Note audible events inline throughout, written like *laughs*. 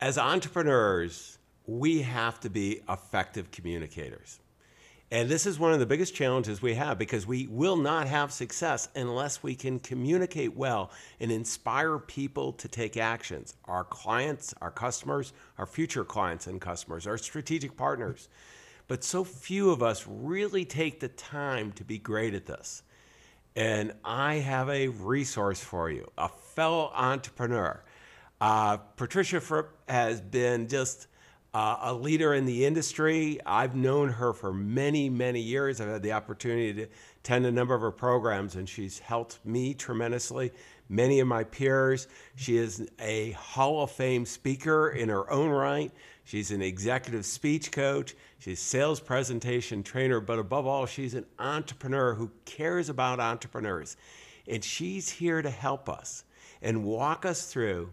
as entrepreneurs, we have to be effective communicators. And this is one of the biggest challenges we have because we will not have success unless we can communicate well and inspire people to take actions. Our clients, our customers, our future clients and customers, our strategic partners. But so few of us really take the time to be great at this. And I have a resource for you, a fellow entrepreneur. Uh, Patricia Fripp has been just uh, a leader in the industry. I've known her for many, many years. I've had the opportunity to attend a number of her programs, and she's helped me tremendously. Many of my peers. She is a Hall of Fame speaker in her own right. She's an executive speech coach. She's a sales presentation trainer, but above all, she's an entrepreneur who cares about entrepreneurs. And she's here to help us and walk us through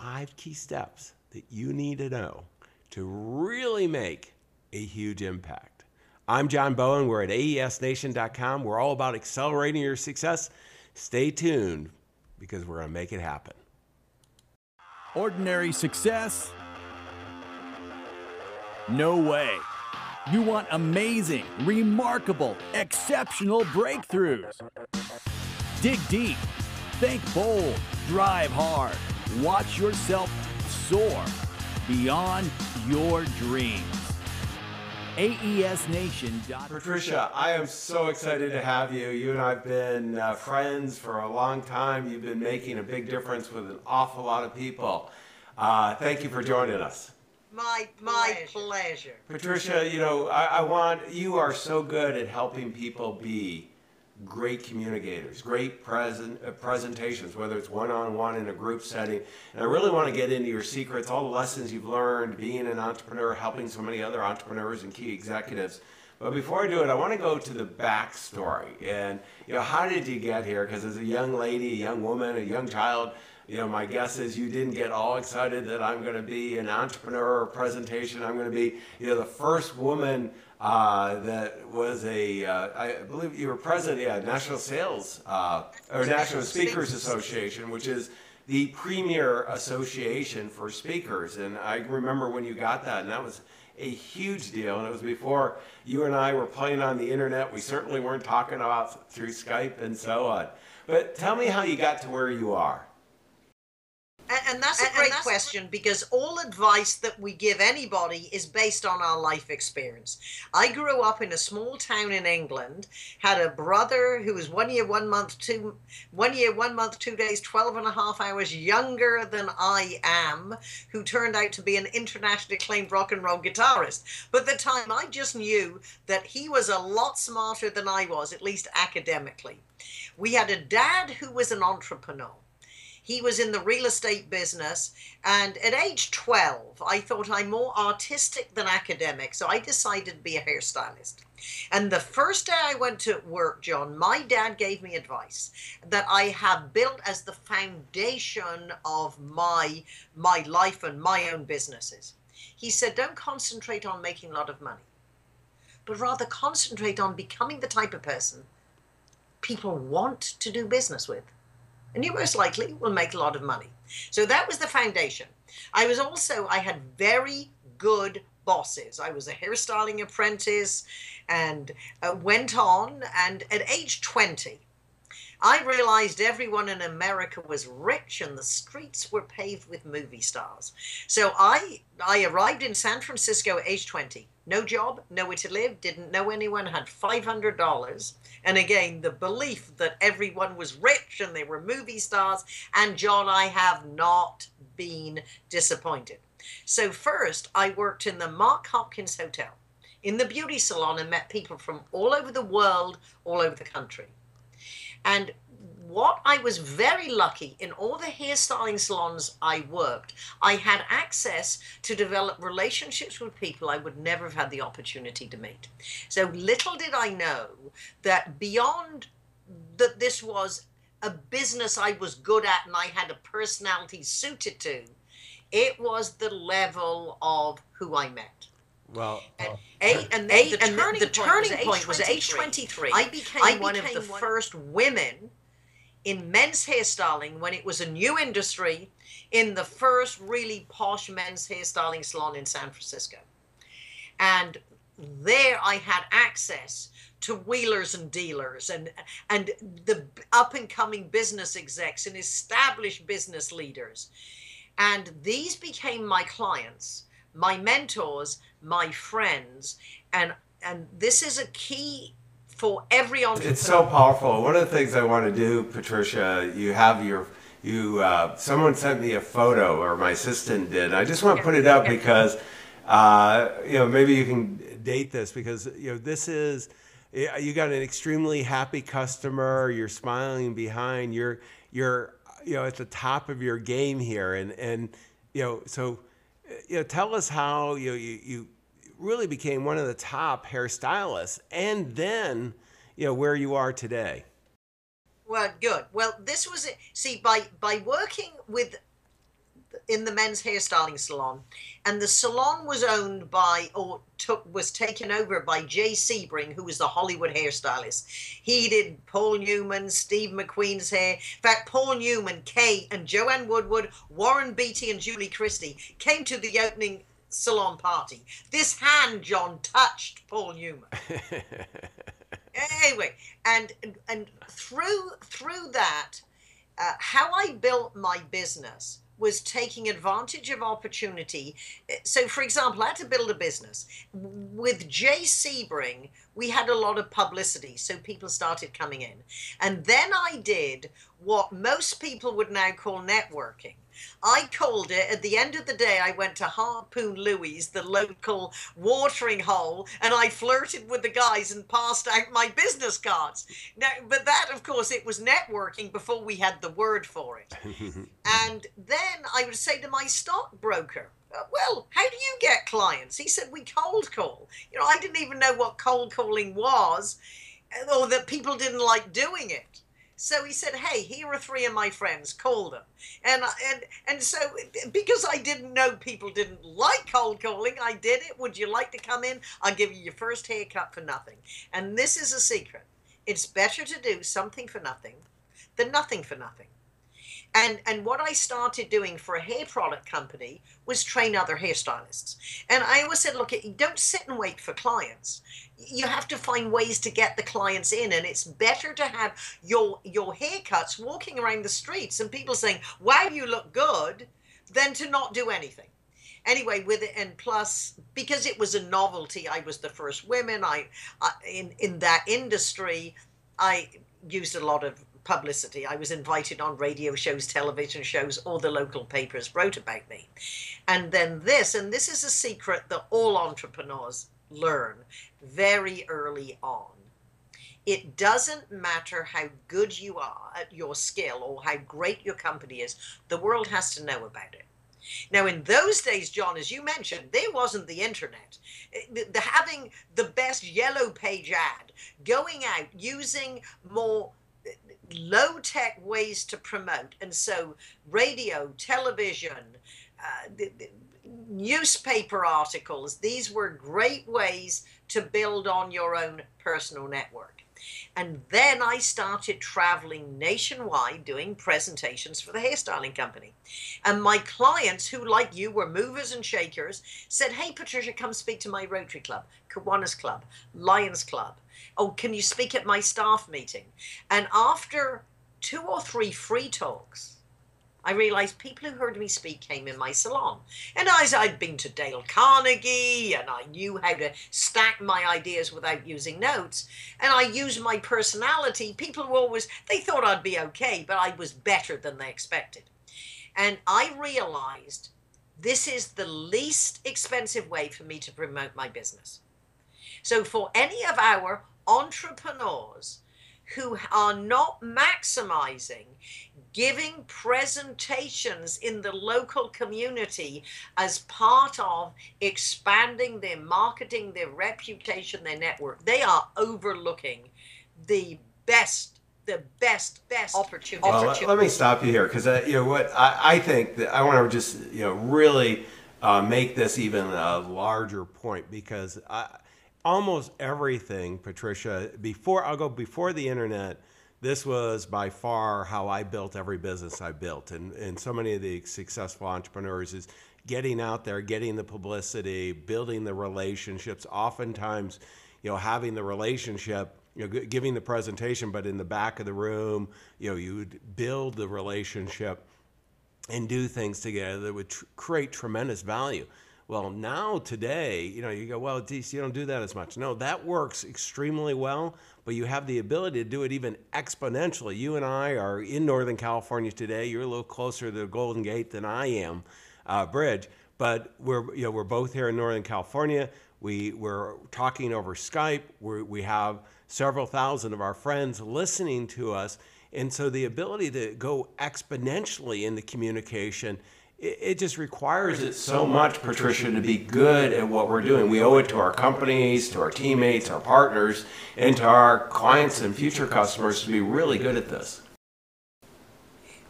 five key steps that you need to know to really make a huge impact. I'm John Bowen. We're at AESNation.com. We're all about accelerating your success. Stay tuned because we're going to make it happen. Ordinary success? No way. You want amazing, remarkable, exceptional breakthroughs. Dig deep, think bold, drive hard, watch yourself soar beyond your dreams. AESNation.com. Patricia, I am so excited to have you. You and I have been uh, friends for a long time. You've been making a big difference with an awful lot of people. Uh, thank you for joining us. My my pleasure. Patricia, you know, I, I want you are so good at helping people be great communicators, great present uh, presentations, whether it's one-on-one in a group setting. And I really want to get into your secrets, all the lessons you've learned being an entrepreneur, helping so many other entrepreneurs and key executives. But before I do it, I want to go to the backstory. And you know, how did you get here? Because as a young lady, a young woman, a young child, you know, my guess is you didn't get all excited that I'm going to be an entrepreneur or presentation. I'm going to be, you know, the first woman uh, that was a, uh, I believe you were president, yeah, National Sales uh, or National Speakers Association, which is the premier association for speakers. And I remember when you got that, and that was a huge deal. And it was before you and I were playing on the internet. We certainly weren't talking about through Skype and so on. But tell me how you got to where you are. And, and that's a and, great and that's question because all advice that we give anybody is based on our life experience. I grew up in a small town in England, had a brother who was one year, one month, two, one year, one month, two days, 12 and a half hours younger than I am, who turned out to be an internationally acclaimed rock and roll guitarist. But at the time, I just knew that he was a lot smarter than I was, at least academically. We had a dad who was an entrepreneur he was in the real estate business. And at age 12, I thought I'm more artistic than academic. So I decided to be a hairstylist. And the first day I went to work, John, my dad gave me advice that I have built as the foundation of my my life and my own businesses. He said, don't concentrate on making a lot of money, but rather concentrate on becoming the type of person people want to do business with and you most likely will make a lot of money. So that was the foundation. I was also, I had very good bosses. I was a hairstyling apprentice and uh, went on. And at age 20, I realized everyone in America was rich and the streets were paved with movie stars. So I, I arrived in San Francisco at age 20. No job, nowhere to live, didn't know anyone, had $500 and again, the belief that everyone was rich and they were movie stars. And John, I have not been disappointed. So, first, I worked in the Mark Hopkins Hotel in the beauty salon and met people from all over the world, all over the country. And what I was very lucky in all the hairstyling salons I worked, I had access to develop relationships with people I would never have had the opportunity to meet. So little did I know that beyond that this was a business I was good at and I had a personality suited to, it was the level of who I met. Well, and, a, and, the, the, turning, the, turning point was age 23. I became, I became one of the first women in men's hairstyling when it was a new industry in the first really posh men's hairstyling salon in San Francisco. And there I had access to wheelers and dealers and and the up and coming business execs and established business leaders and these became my clients my mentors my friends and and this is a key for every entrepreneur it's so powerful one of the things i want to do patricia you have your you uh, someone sent me a photo or my assistant did i just want to put it up because uh, you know maybe you can date this because you know this is you got an extremely happy customer. You're smiling behind. You're you're you know at the top of your game here, and and you know so you know tell us how you you, you really became one of the top hairstylists, and then you know where you are today. Well, good. Well, this was it. See, by by working with in the men's hairstyling salon, and the salon was owned by or took was taken over by Jay Sebring, who was the Hollywood hairstylist. He did Paul Newman, Steve McQueen's hair. In fact, Paul Newman, Kay, and Joanne Woodward, Warren Beatty, and Julie Christie came to the opening salon party. This hand, John, touched Paul Newman. *laughs* anyway, and and through through that, uh, how I built my business was taking advantage of opportunity. So, for example, I had to build a business. With Jay Sebring, we had a lot of publicity, so people started coming in. And then I did what most people would now call networking. I called it at the end of the day. I went to Harpoon Louis, the local watering hole, and I flirted with the guys and passed out my business cards. Now, but that, of course, it was networking before we had the word for it. *laughs* and then I would say to my stockbroker, uh, well, how do you get clients? He said, we cold call. You know, I didn't even know what cold calling was or that people didn't like doing it. So he said, "Hey, here are three of my friends. Call them." And uh, and and so because I didn't know people didn't like cold calling, I did it. Would you like to come in? I'll give you your first haircut for nothing. And this is a secret. It's better to do something for nothing than nothing for nothing. And and what I started doing for a hair product company was train other hairstylists. And I always said, look, don't sit and wait for clients. You have to find ways to get the clients in, and it's better to have your your haircuts walking around the streets and people saying, "Wow, you look good," than to not do anything anyway with it and plus because it was a novelty i was the first women i, I in in that industry i used a lot of publicity. I was invited on radio shows, television shows, all the local papers wrote about me. And then this, and this is a secret that all entrepreneurs learn very early on. It doesn't matter how good you are at your skill or how great your company is, the world has to know about it. Now, in those days, John, as you mentioned, there wasn't the internet. The, the, having the best yellow page ad, going out, using more low tech ways to promote. And so, radio, television, uh, the, the newspaper articles, these were great ways to build on your own personal network. And then I started traveling nationwide doing presentations for the hairstyling company. And my clients, who like you were movers and shakers, said, Hey, Patricia, come speak to my Rotary Club, Kiwanis Club, Lions Club. Oh, can you speak at my staff meeting? And after two or three free talks, I realized people who heard me speak came in my salon. And as I'd been to Dale Carnegie and I knew how to stack my ideas without using notes, and I used my personality, people were always, they thought I'd be okay, but I was better than they expected. And I realized this is the least expensive way for me to promote my business. So for any of our entrepreneurs who are not maximizing giving presentations in the local community as part of expanding their marketing, their reputation, their network. They are overlooking the best the best best opportunity. Well, let, let me stop you here because uh, you know what I, I think that I want to just you know really uh, make this even a larger point because I, almost everything, Patricia, before I'll go before the internet this was by far how I built every business I built. And, and so many of the successful entrepreneurs is getting out there, getting the publicity, building the relationships, oftentimes, you know, having the relationship, you know, giving the presentation, but in the back of the room, you know, you would build the relationship and do things together that would tr- create tremendous value. Well, now today, you know, you go, well, DC, you don't do that as much. No, that works extremely well, but you have the ability to do it even exponentially. You and I are in Northern California today. You're a little closer to the Golden Gate than I am, uh, Bridge, but we're, you know, we're both here in Northern California. We, we're talking over Skype. We're, we have several thousand of our friends listening to us. And so the ability to go exponentially in the communication it, just requires it so much, Patricia, to be good at what we're doing. We owe it to our companies, to our teammates, our partners, and to our clients and future customers to be really good at this.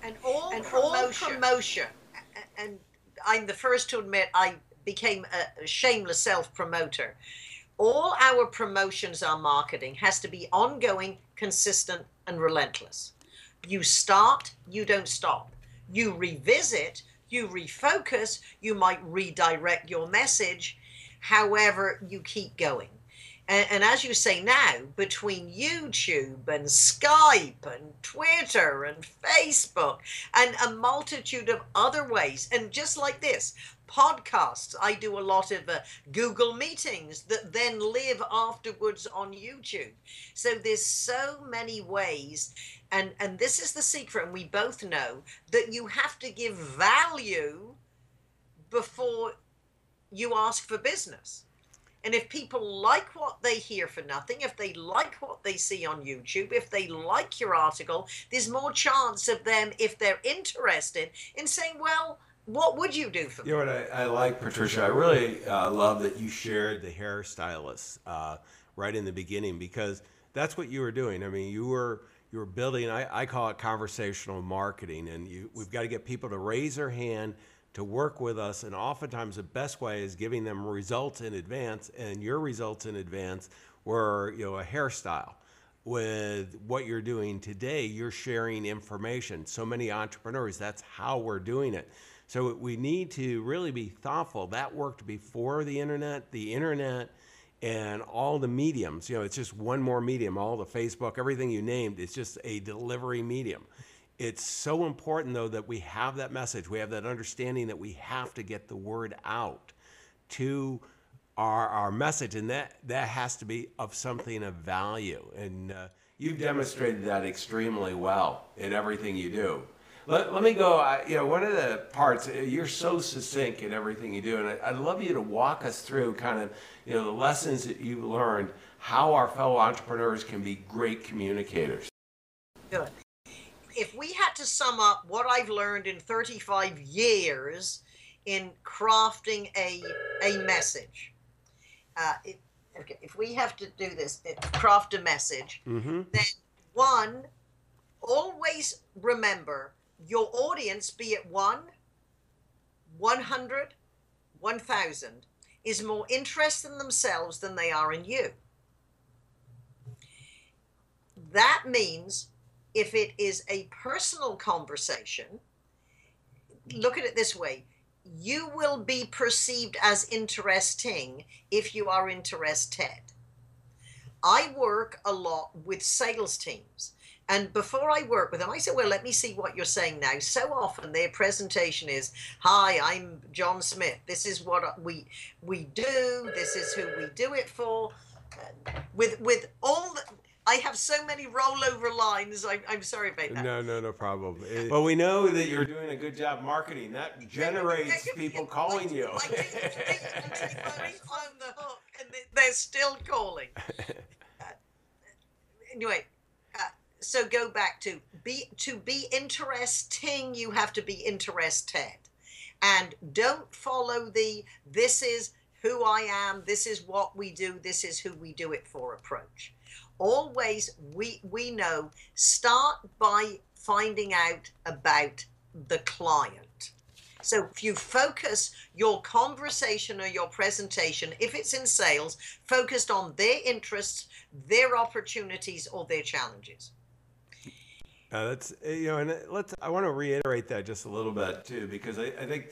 And all, and promotion, all promotion, and I'm the first to admit I became a shameless self promoter. All our promotions, our marketing has to be ongoing, consistent, and relentless. You start, you don't stop. You revisit, you refocus, you might redirect your message. However, you keep going. And, and, as you say now, between YouTube and Skype and Twitter and Facebook and a multitude of other ways, and just like this, podcasts. I do a lot of uh, Google meetings that then live afterwards on YouTube. So there's so many ways and and this is the secret and we both know that you have to give value before you ask for business. And if people like what they hear for nothing, if they like what they see on YouTube, if they like your article, there's more chance of them, if they're interested, in saying, well, what would you do for me? You know what I, I like, Patricia? I really uh, love that you shared the hairstylist uh, right in the beginning because that's what you were doing. I mean, you were you were building. I, I call it conversational marketing, and you, we've got to get people to raise their hand to work with us. And oftentimes, the best way is giving them results in advance. And your results in advance were, you know, a hairstyle with what you're doing today, you're sharing information. So many entrepreneurs, that's how we're doing it. So we need to really be thoughtful. That worked before the internet. The internet and all the mediums, you know, it's just one more medium, all the Facebook, everything you named, it's just a delivery medium. It's so important, though, that we have that message. We have that understanding that we have to get the word out to our, our message, and that, that has to be of something of value. And uh, you've demonstrated that extremely well in everything you do. Let, let me go. I, you know, one of the parts uh, you're so succinct in everything you do, and I, would love you to walk us through kind of you know the lessons that you learned, how our fellow entrepreneurs can be great communicators. Good. If we had to sum up what I've learned in 35 years in crafting a a message, uh, it, okay, if we have to do this, it, craft a message, mm-hmm. then one, always remember your audience, be it one, 100, 1,000, is more interested in themselves than they are in you. That means if it is a personal conversation, look at it this way you will be perceived as interesting if you are interested. I work a lot with sales teams and before I work with them, I say, well, let me see what you're saying now. So often their presentation is, hi, I'm John Smith. This is what we we do. This is who we do it for. with with all the, I have so many rollover lines. I, I'm sorry about that. No, no, no problem. *laughs* It, well, we know that you're doing a good job marketing. That generates people calling you. I, am the hook, and they're still calling. Uh, anyway, so go back to be to be interesting you have to be interested. And don't follow the this is who i am this is what we do this is who we do it for approach. Always we we know start by finding out about the client. So if you focus your conversation or your presentation if it's in sales focused on their interests their opportunities or their challenges Uh, that's you know, and let's. I want to reiterate that just a little bit too, because I, I think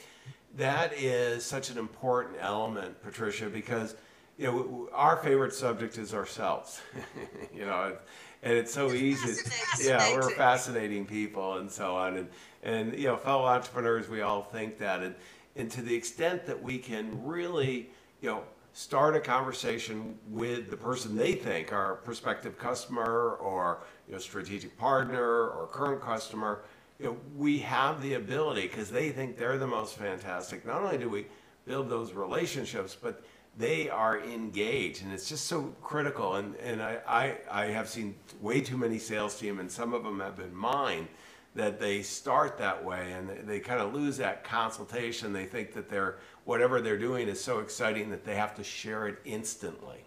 that is such an important element, Patricia, because you know our favorite subject is ourselves. *laughs* you know, and it's so easy. Yeah, we're fascinating people and so on, and and you know, fellow entrepreneurs, we all think that, and and to the extent that we can really, you know start a conversation with the person they think our prospective customer or you know, strategic partner or current customer, you know, we have the ability because they think they're the most fantastic. Not only do we build those relationships, but they are engaged and it's just so critical. And, and I, I, I have seen way too many sales team and some of them have been mine that they start that way and they, they kind of lose that consultation. They think that they're whatever they're doing is so exciting that they have to share it instantly.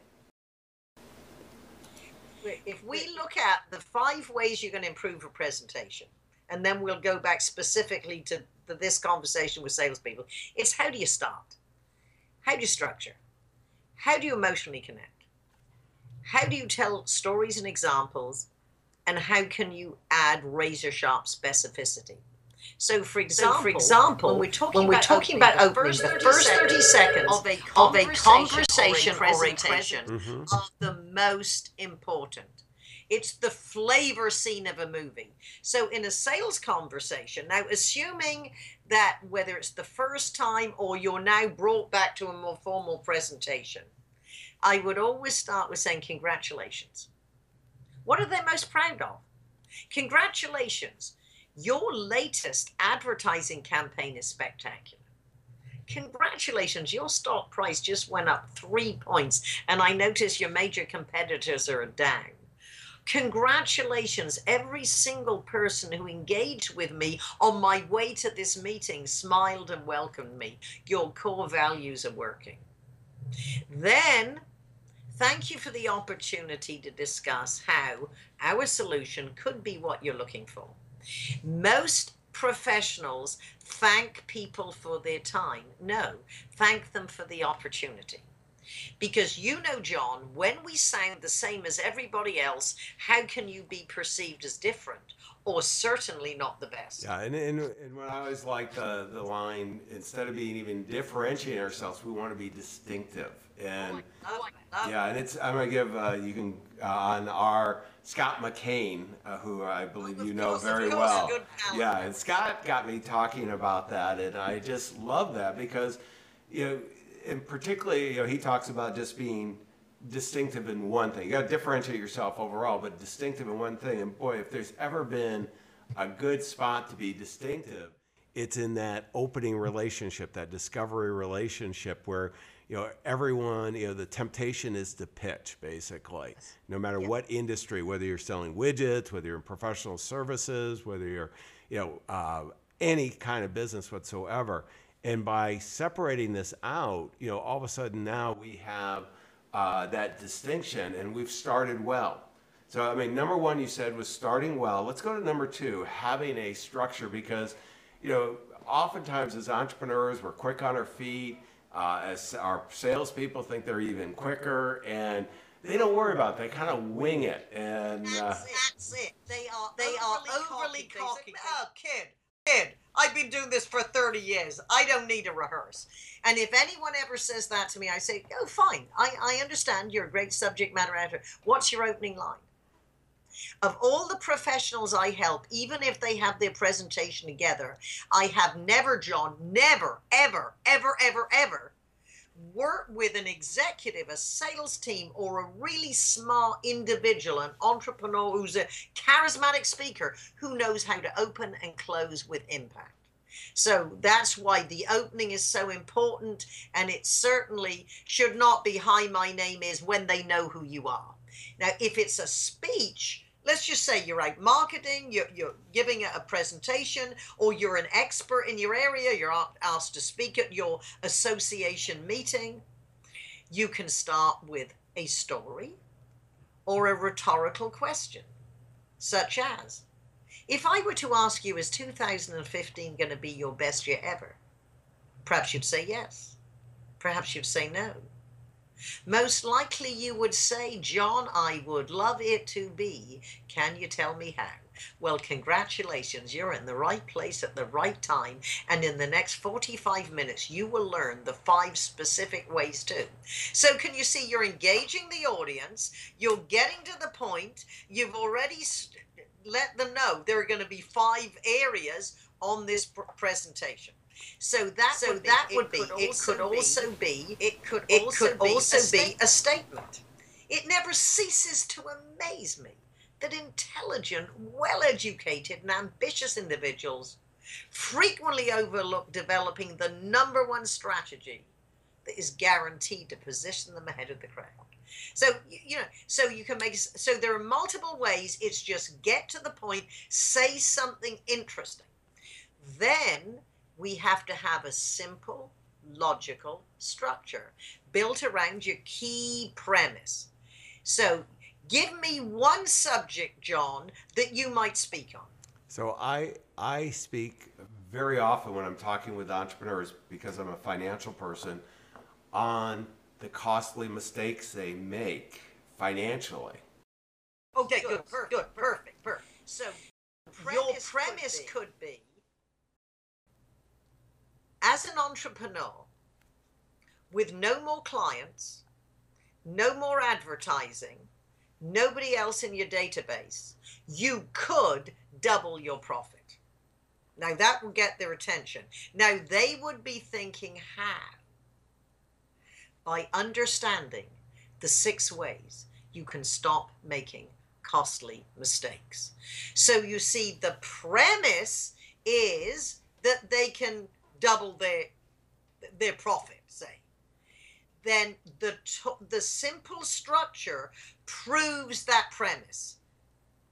If we look at the five ways you can improve a presentation, and then we'll go back specifically to, to this conversation with salespeople, it's how do you start? How do you structure? How do you emotionally connect? How do you tell stories and examples? And how can you add razor sharp specificity? So, for example, so for example when we're talking, when we're about, talking opening, about opening, the first 30 seconds of a conversation, of a conversation or a presentation, mm-hmm. are the most important. It's the flavor scene of a movie. So, in a sales conversation, now assuming that whether it's the first time or you're now brought back to a more formal presentation, I would always start with saying, Congratulations. What are they most proud of? Congratulations your latest advertising campaign is spectacular. Congratulations, your stock price just went up three points, and I notice your major competitors are down. Congratulations, every single person who engaged with me on my way to this meeting smiled and welcomed me. Your core values are working. Then, thank you for the opportunity to discuss how our solution could be what you're looking for. Most professionals thank people for their time. No, thank them for the opportunity. Because you know, John, when we sound the same as everybody else, how can you be perceived as different? Or certainly not the best. Yeah, and, and, and what I always like the, the line instead of being even differentiating ourselves, we want to be distinctive. And oh, yeah, and it's I'm gonna give uh, you can uh, on our Scott McKain, uh, who I believe you know course, very well. Yeah, and Scott got me talking about that, and I just love that because, you know, and particularly, you know, he talks about just being distinctive in one thing. You got to differentiate yourself overall, but distinctive in one thing. And boy, if there's ever been a good spot to be distinctive, it's in that opening relationship, that discovery relationship where you know, everyone, you know, the temptation is to pitch basically, no matter what industry, whether you're selling widgets, whether you're in professional services, whether you're, you know, uh, any kind of business whatsoever. And by separating this out, you know, all of a sudden now we have uh, that distinction and we've started well. So, I mean, number one, you said was starting well. Let's go to number two, having a structure because, you know, oftentimes as entrepreneurs, we're quick on our feet uh, as our salespeople think they're even quicker, and they don't worry about it. They kind of wing it. And uh, that's, it. that's it. They are they are overly cocky. Oh, kid, I've been doing this for 30 years. I don't need to rehearse. And if anyone ever says that to me, I say, oh, fine. I, I understand you're a great subject matter editor. What's your opening line? Of all the professionals I help, even if they have their presentation together, I have never, John, never, ever, ever, ever, ever worked with an executive, a sales team, or a really smart individual, an entrepreneur who's a charismatic speaker who knows how to open and close with impact. So that's why the opening is so important, and it certainly should not be hi, my name is when they know who you are. Now, if it's a speech, let's just say you're out marketing, you're, you're giving a presentation, or you're an expert in your area, you're asked to speak at your association meeting, you can start with a story or a rhetorical question, such as If I were to ask you, is 2015 going to be your best year ever? Perhaps you'd say yes. Perhaps you'd say no. Most likely you would say, John, I would love it to be. Can you tell me how? Well, congratulations, you're in the right place at the right time. And in the next 45 minutes, you will learn the five specific ways to. So, can you see you're engaging the audience, you're getting to the point, you've already let them know there are going to be five areas on this pr- presentation. So that so would that be, would be it could also be it could it also could be also a be a statement. It never ceases to amaze me that intelligent, well-educated and ambitious individuals frequently overlook developing the number one strategy that is guaranteed to position them ahead of the crowd. So you know, so you can make so there are multiple ways. It's just get to the point, say something interesting. Then we have to have a simple, logical structure built around your key premise. So give me one subject, John, that you might speak on. So I I speak very often when I'm talking with entrepreneurs because I'm a financial person on the costly mistakes they make financially. Okay, good, good perfect, perfect, perfect. So premise your premise could be, could be as an entrepreneur with no more clients, no more advertising, nobody else in your database, you could double your profit. Now that will get their attention. Now they would be thinking how? By understanding the six ways you can stop making costly mistakes. So you see, the premise is that they can double their their profit, say, then the the simple structure proves that premise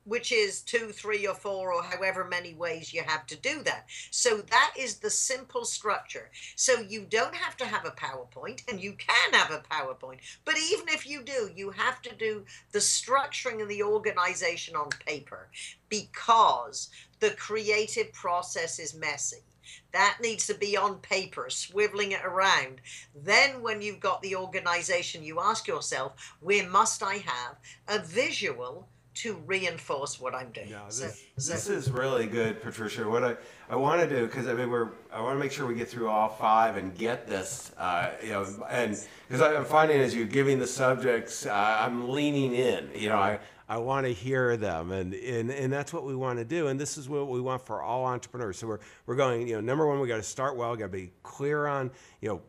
which is two, three, or four, or however many ways you have to do that. So that is the simple structure. So you don't have to have a PowerPoint, and you can have a PowerPoint. But even if you do, you have to do the structuring and the organization on paper because the creative process is messy. That needs to be on paper, swiveling it around. Then, when you've got the organization, you ask yourself, where must I have a visual to reinforce what I'm doing? This, so, this so. is really good, Patricia. What I, I want to do, because I mean, we're, I want to make sure we get through all five and get this, uh, you know, and because I'm finding as you're giving the subjects, uh, I'm leaning in, you know, I, I want to hear them, and, and and that's what we want to do. And this is what we want for all entrepreneurs. So we're we're going. You know, number one, we got to start well. Got to be clear on you know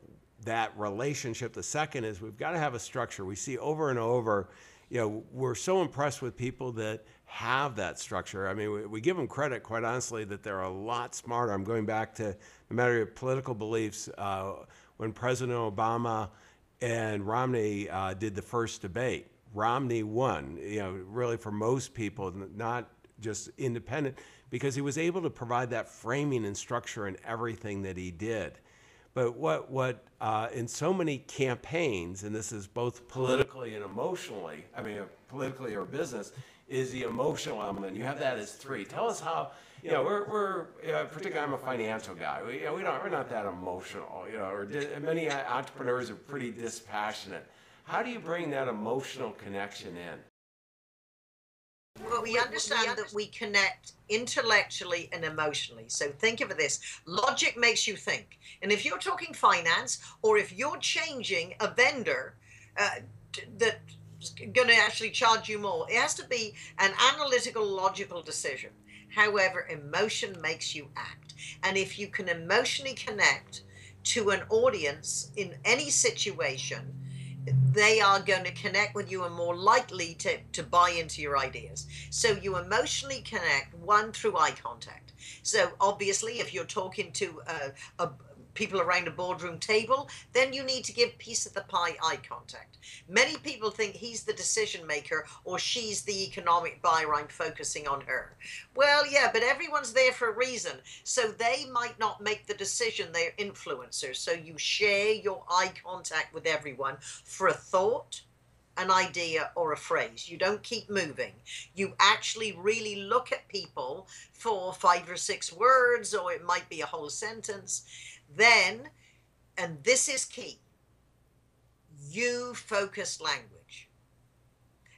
that relationship. The second is we've got to have a structure. We see over and over. You know, we're so impressed with people that have that structure. I mean, we, we give them credit, quite honestly, that they're a lot smarter. I'm going back to the matter of political beliefs. Uh, when President Obama and Romney uh, did the first debate Romney won, you know, really for most people, not just independent, because he was able to provide that framing and structure in everything that he did. But what, what uh, in so many campaigns, and this is both politically and emotionally, I mean, politically or business, is the emotional element. You have that as three. Tell us how, you know, we're, we're uh, particularly, I'm a financial guy. We, you know, we don't, we're not that emotional, you know, or di- many entrepreneurs are pretty dispassionate. How do you bring that emotional connection in? Well, we understand that we connect intellectually and emotionally. So think of this logic makes you think. And if you're talking finance or if you're changing a vendor uh, that's going to actually charge you more, it has to be an analytical, logical decision. However, emotion makes you act. And if you can emotionally connect to an audience in any situation, they are going to connect with you and more likely to, to buy into your ideas. So you emotionally connect one through eye contact. So obviously, if you're talking to a, a people around a boardroom table, then you need to give piece of the pie eye contact. Many people think he's the decision maker or she's the economic buyer. I'm focusing on her. Well, yeah, but everyone's there for a reason. So they might not make the decision. They're influencers. So you share your eye contact with everyone for a thought an idea or a phrase. You don't keep moving. You actually really look at people for five or six words, or it might be a whole sentence, then, and this is key, you focused language.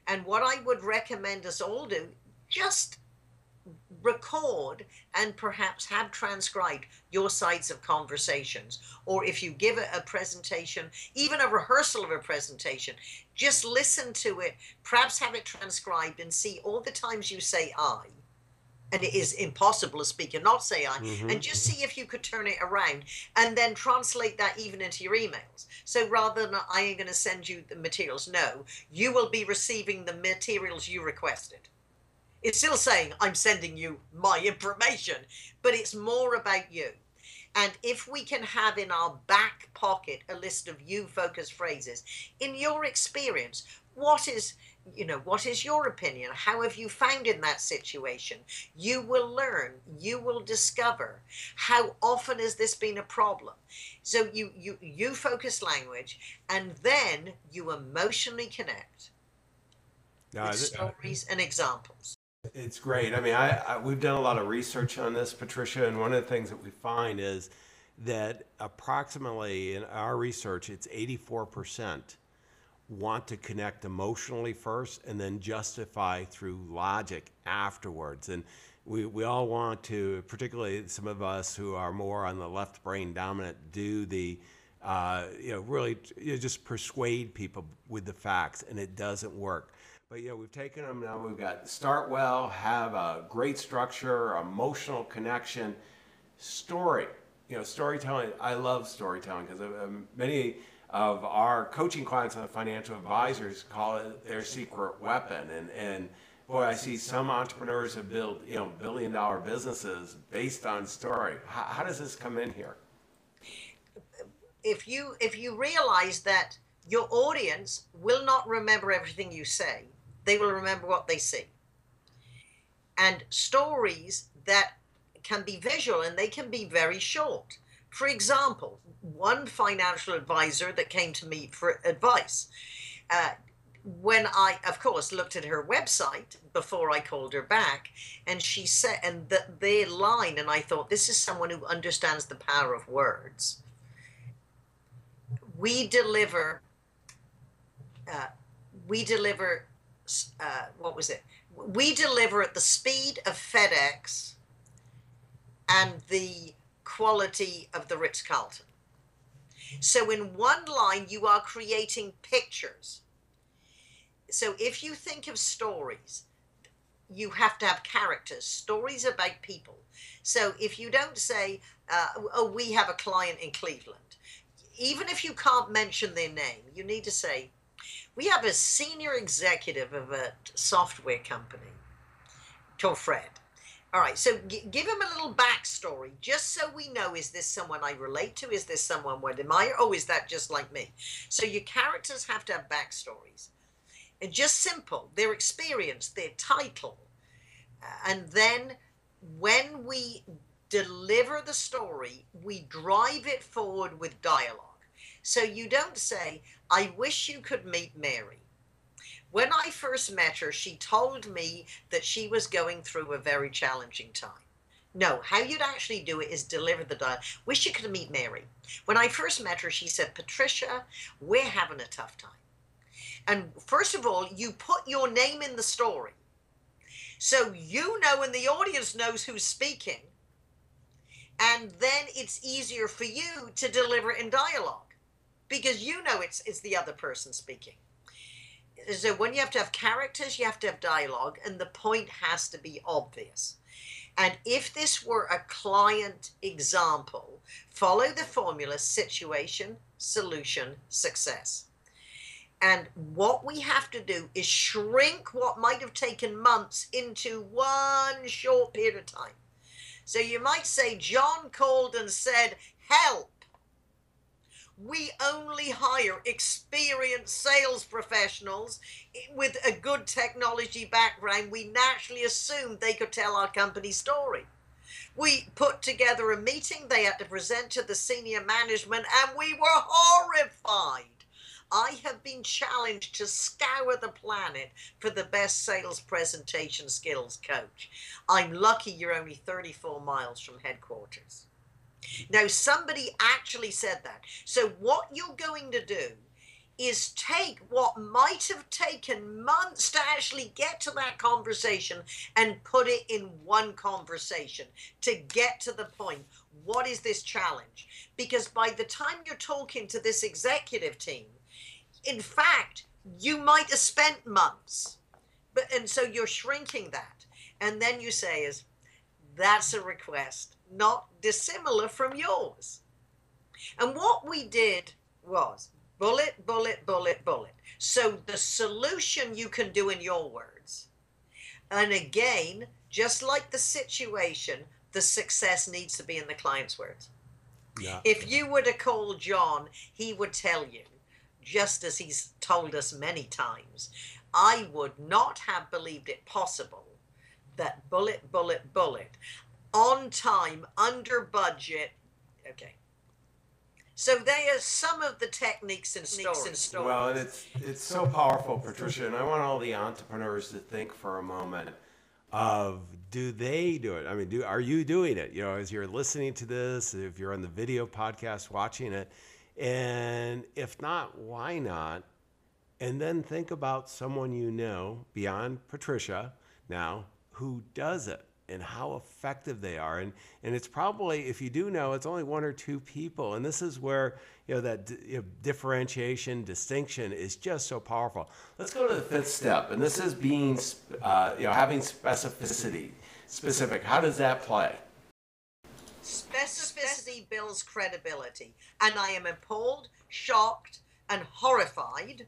And what I would recommend us all do, just record and perhaps have transcribed your sides of conversations. Or if you give a, presentation, even a rehearsal of a presentation, just listen to it, perhaps have it transcribed and see all the times you say I. And it is impossible to speak and not say I, mm-hmm. and just see if you could turn it around and then translate that even into your emails. So rather than I am going to send you the materials, no, you will be receiving the materials you requested it's still saying, I'm sending you my information, but it's more about you. And if we can have in our back pocket a list of you focused phrases, in your experience, what is you know what is your opinion? How have you found in that situation? You will learn. You will discover. How often has this been a problem? So you you you focus language and then you emotionally connect no, with stories and examples. It's great. I mean, I, I, we've done a lot of research on this, Patricia, and one of the things that we find is that approximately in our research, it's 84% want to connect emotionally first and then justify through logic afterwards. And we, we all want to, particularly some of us who are more on the left brain dominant, do the, uh, you know, really you know, just persuade people with the facts, and it doesn't work. But yeah, we've taken them now. We've got start well, have a great structure, emotional connection, story. You know, storytelling. I love storytelling because um, many of our coaching clients and financial advisors call it their secret weapon. And and boy, I see some entrepreneurs have built you know billion dollar businesses based on story. How, how does this come in here? If you if you realize that your audience will not remember everything you say they will remember what they see. And stories that can be visual and they can be very short. For example, one financial advisor that came to me for advice, uh, when I, of course, looked at her website before I called her back, and she said, and the, their line, and I thought, this is someone who understands the power of words. We deliver, uh, we deliver uh, what was it? We deliver at the speed of FedEx and the quality of the Ritz Carlton. So, in one line, you are creating pictures. So, if you think of stories, you have to have characters, stories about people. So, if you don't say, uh, oh, we have a client in Cleveland, even if you can't mention their name, you need to say, we have a senior executive of a software company called Fred. All right, so g- give him a little backstory, just so we know: is this someone I relate to? Is this someone I admire? Oh, is that just like me? So your characters have to have backstories, and just simple their experience, their title, uh, and then when we deliver the story, we drive it forward with dialogue. So you don't say, I wish you could meet Mary. When I first met her, she told me that she was going through a very challenging time. No, how you'd actually do it is deliver the dialogue. Wish you could meet Mary. When I first met her, she said, Patricia, we're having a tough time. And first of all, you put your name in the story. So you know and the audience knows who's speaking. And then it's easier for you to deliver in dialogue because you know it's it's the other person speaking. So when you have to have characters, you have to have dialogue, and the point has to be obvious. And if this were a client example, follow the formula situation, solution, success. And what we have to do is shrink what might have taken months into one short period of time. So you might say, John called and said, Help we only hire experienced sales professionals with a good technology background. We naturally assumed they could tell our company story. We put together a meeting, they had to present to the senior management, and we were horrified. I have been challenged to scour the planet for the best sales presentation skills coach. I'm lucky you're only 34 miles from headquarters. Now, somebody actually said that. So, what you're going to do is take what might have taken months to actually get to that conversation and put it in one conversation to get to the point. What is this challenge? Because by the time you're talking to this executive team, in fact, you might have spent months. But and so you're shrinking that. And then you say is that's a request not dissimilar from yours. And what we did was bullet, bullet, bullet, bullet. So the solution you can do in your words. And again, just like the situation, the success needs to be in the client's words. Yeah. If you were to call John, he would tell you, just as he's told us many times, I would not have believed it possible that bullet, bullet, bullet, on time, under budget. Okay. So they are some of the techniques and stories. Well, and it's it's so powerful, Patricia, and I want all the entrepreneurs to think for a moment of do they do it? I mean, do are you doing it? You know, as you're listening to this, if you're on the video podcast watching it, and if not, why not? And then think about someone you know beyond Patricia now who does it and how effective they are. And, and it's probably, if you do know, it's only one or two people. And this is where, you know, that you know, differentiation, distinction is just so powerful. Let's go to the fifth step. And this is being, uh, you know, having specificity, specific. How does that play? Specificity builds credibility. And I am appalled, shocked, and horrified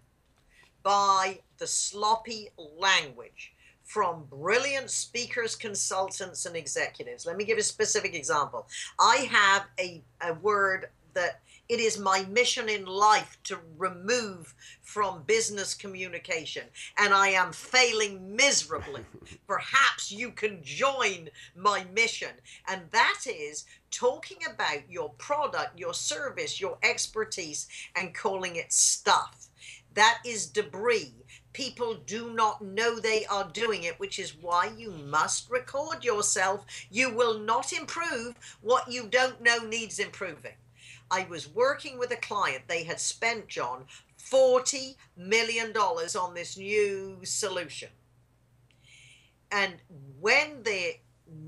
by the sloppy language from brilliant speakers, consultants, and executives. Let me give a specific example. I have a, a word that it is my mission in life to remove from business communication, and I am failing miserably. *laughs* Perhaps you can join my mission, and that is talking about your product, your service, your expertise, and calling it stuff. That is debris people do not know they are doing it, which is why you must record yourself. You will not improve what you don't know needs improving. I was working with a client, they had spent, John, $40 million on this new solution. And when the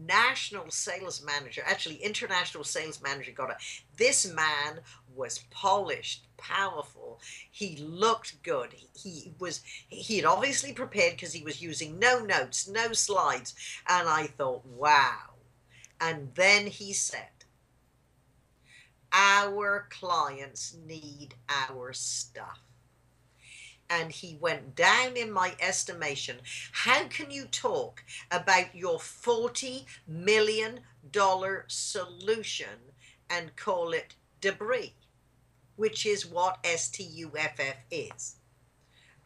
national sales manager, actually international sales manager got it, this man was polished, powerful. He looked good. He, was he had obviously prepared because he was using no notes, no slides, and I thought, wow. And then he said, "Our clients need our stuff." and he went down in my estimation. How can you talk about your $40 million solution and call it debris? which is what STUFF is.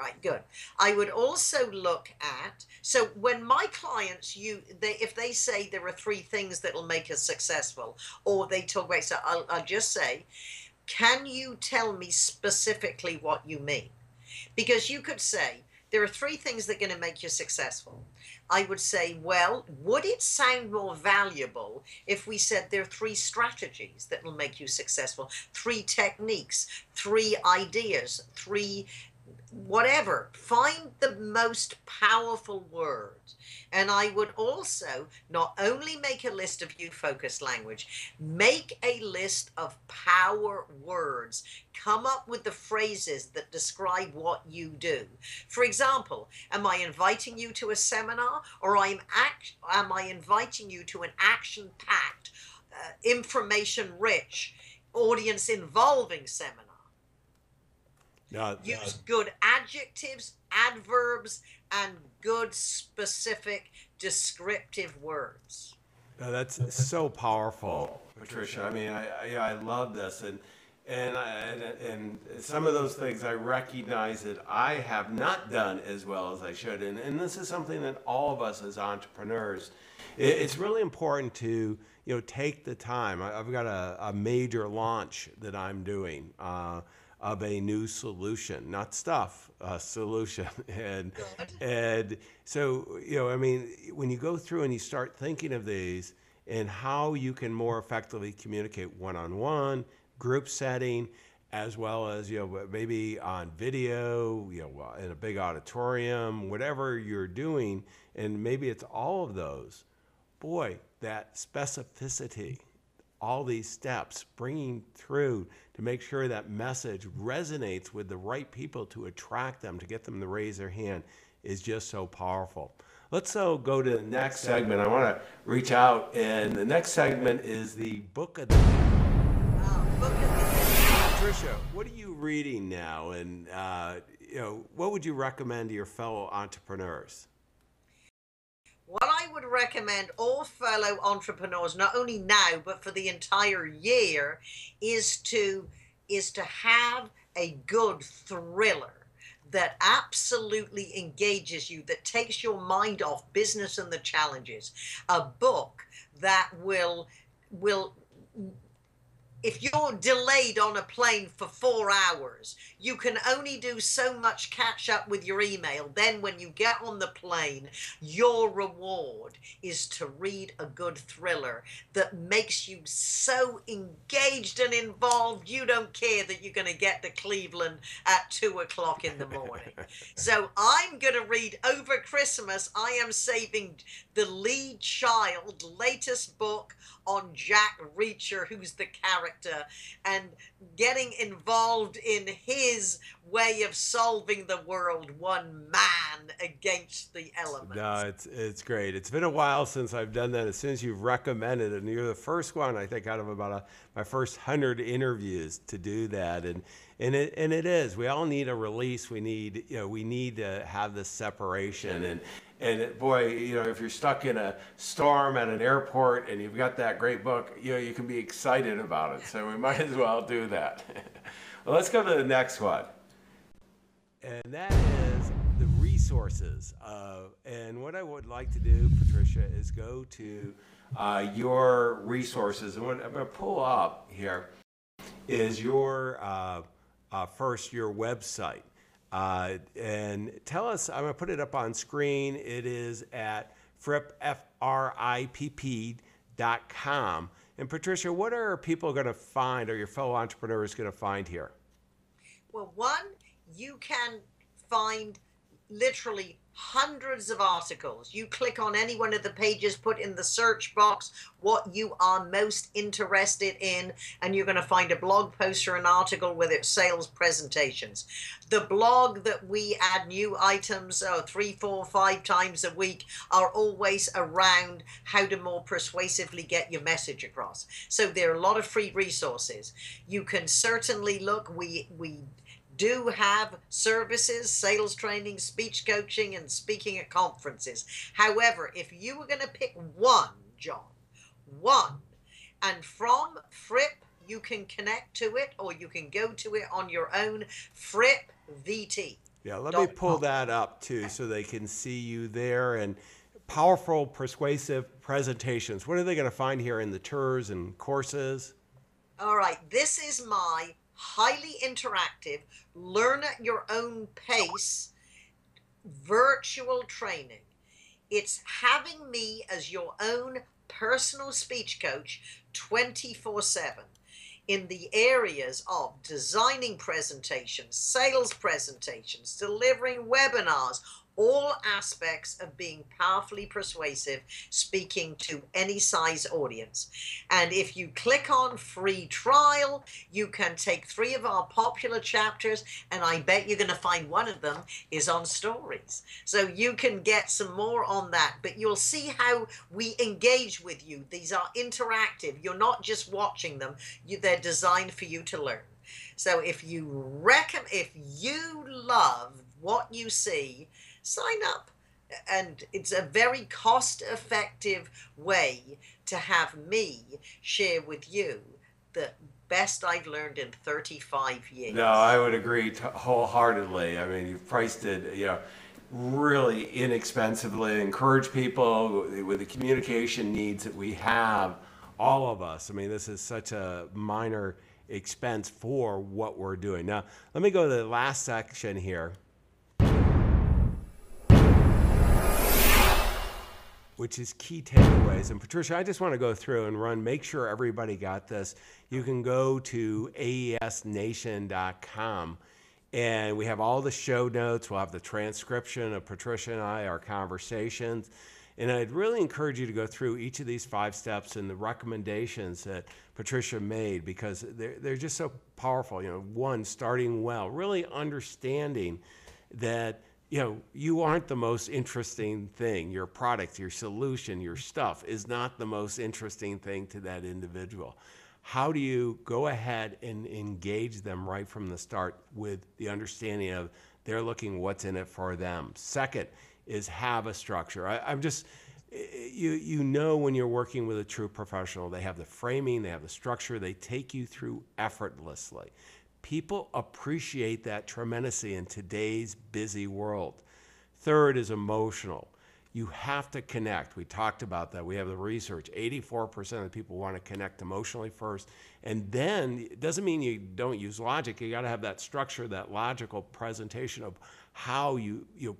Right, good. I would also look at so when my clients you they if they say there are three things that will make us successful, or they talk about so I'll, I'll just say, can you tell me specifically what you mean? Because you could say there are three things that are going to make you successful. I would say, well, would it sound more valuable if we said there are three strategies that will make you successful, three techniques, three ideas, three whatever. Find the most powerful words. And I would also not only make a list of you focused language, make a list of power words. Come up with the phrases that describe what you do. For example, am I inviting you to a seminar or I'm act, am I inviting you to an action packed, uh, information rich, audience involving seminar? No, Use good adjectives, adverbs, and good specific descriptive words. No, that's so powerful, Patricia. I mean, I, I, I love this, and and, I, and and some of those things I recognize that I have not done as well as I should, and and this is something that all of us as entrepreneurs, it, it's really important to you know take the time. I, have got a, a major launch that I'm doing. Uh, of a new solution, not stuff, a solution. *laughs* and and so you know, I mean, when you go through and you start thinking of these and how you can more effectively communicate one-on-one, group setting, as well as you know maybe on video, you know, in a big auditorium, whatever you're doing, and maybe it's all of those. Boy, that specificity, all these steps, bringing through to make sure that message resonates with the right people to attract them, to get them to raise their hand, is just so powerful. Let's so go to the next segment. I want to reach out, and the next segment is the book of the Patricia, what are you reading now, and uh, you know what would you recommend to your fellow entrepreneurs? What I would recommend all fellow entrepreneurs, not only now but for the entire year, is to is to have a good thriller that absolutely engages you, that takes your mind off business and the challenges. A book that will will if you're delayed on a plane for four hours, you can only do so much catch up with your email. Then, when you get on the plane, your reward is to read a good thriller that makes you so engaged and involved, you don't care that you're going to get to Cleveland at two o'clock in the morning. *laughs* so, I'm going to read over Christmas. I am saving the Lee Child latest book on Jack Reacher, who's the character, and getting involved in his way of solving the world one man against the elements. No, it's it's great. It's been a while since I've done that. As soon as you've recommended and you're the first one, I think, out of about a, my first hundred interviews to do that, and and it and it is. We all need a release. We need you know we need to have this separation and. And boy, you know, if you're stuck in a storm at an airport and you've got that great book, you know, you can be excited about it. So we might as well do that. *laughs* well, let's go to the next one. And that is the resources. Uh, and what I would like to do, Patricia, is go to uh, your resources. And what I'm going to pull up here is your uh, uh first your website. Uh, and tell us, I'm going to put it up on screen. It is at fripp, F-R-I-P-P dot com. And Patricia, what are people going to find, or your fellow entrepreneurs going to find here? Well, one, you can find literally hundreds of articles. You click on any one of the pages, put in the search box what you are most interested in, and you're going to find a blog post or an article with its sales presentations. The blog that we add new items uh, three, four, five times a week are always around how to more persuasively get your message across. So there are a lot of free resources. You can certainly look. We we do have services, sales training, speech coaching, and speaking at conferences. However, if you were going to pick one, John, one, and from Fripp, you can connect to it or you can go to it on your own, Fripp VT. Yeah, let me pull that up too so they can see you there and powerful, persuasive presentations. What are they going to find here in the tours and courses? All right, this is my highly interactive, learn at your own pace virtual training. It's having me as your own personal speech coach 24 7 in the areas of designing presentations, sales presentations, delivering webinars, all aspects of being powerfully persuasive, speaking to any size audience. And if you click on free trial, you can take three of our popular chapters, and I bet you're going to find one of them is on stories. So you can get some more on that, but you'll see how we engage with you. These are interactive. You're not just watching them, you, they're designed for you to learn. So if you reckon, if you love what you see, sign up. And it's a very cost effective way to have me share with you the best I've learned in 35 years. No, I would agree wholeheartedly. I mean, you've priced it, you know, really inexpensively. Encourage people with the communication needs that we have, all of us. I mean, this is such a minor expense for what we're doing. Now, let me go to the last section here. Which is key takeaways. And Patricia, I just want to go through and run, make sure everybody got this. You can go to aesnation.com and we have all the show notes. We'll have the transcription of Patricia and I, our conversations. And I'd really encourage you to go through each of these five steps and the recommendations that Patricia made because they're, they're just so powerful. You know, one, starting well, really understanding that you know you aren't the most interesting thing. Your product your solution your stuff is not the most interesting thing to that individual. How do you go ahead and engage them right from the start with the understanding of they're looking what's in it for them? Second is have a structure. I, i'm just you you know when you're working with a true professional they have the framing they have the structure they take you through effortlessly People appreciate that tremendously in today's busy world. Third is emotional. You have to connect. We talked about that. We have the research. 84% of the people want to connect emotionally first. And then it doesn't mean you don't use logic. You got to have that structure, that logical presentation of how you, you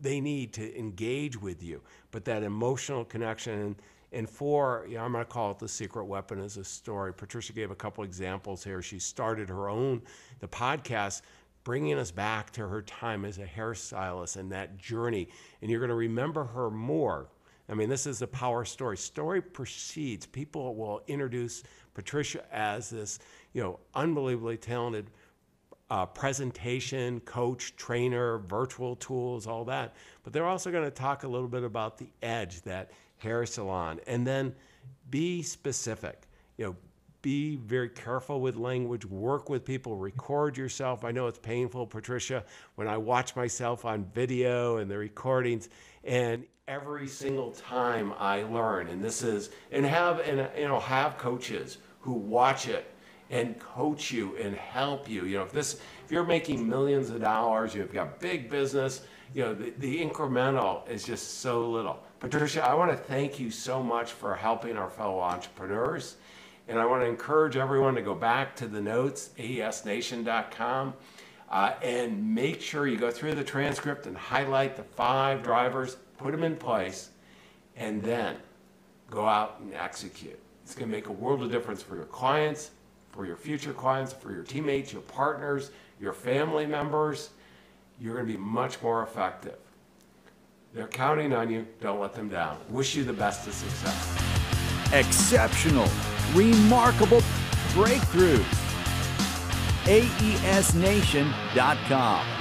they need to engage with you. But that emotional connection and and four, you know, I'm going to call it the secret weapon as a story. Patricia gave a couple examples here. She started her own, the podcast, bringing us back to her time as a hairstylist and that journey. And you're going to remember her more. I mean, this is a power story. Story proceeds. People will introduce Patricia as this, you know, unbelievably talented uh, presentation, coach, trainer, virtual tools, all that. But they're also going to talk a little bit about the edge that hair salon, and then be specific. You know, be very careful with language, work with people, record yourself. I know it's painful, Patricia, when I watch myself on video and the recordings, and every single time I learn, and this is, and have, and you know, have coaches who watch it and coach you and help you. You know, if this, if you're making millions of dollars, you've got big business, you know, the, the incremental is just so little. Patricia, I want to thank you so much for helping our fellow entrepreneurs. And I want to encourage everyone to go back to the notes, aesnation.com, uh, and make sure you go through the transcript and highlight the five drivers, put them in place, and then go out and execute. It's going to make a world of difference for your clients, for your future clients, for your teammates, your partners, your family members. You're going to be much more effective. They're counting on you. Don't let them down. Wish you the best of success. Exceptional, remarkable breakthroughs. AESNation.com.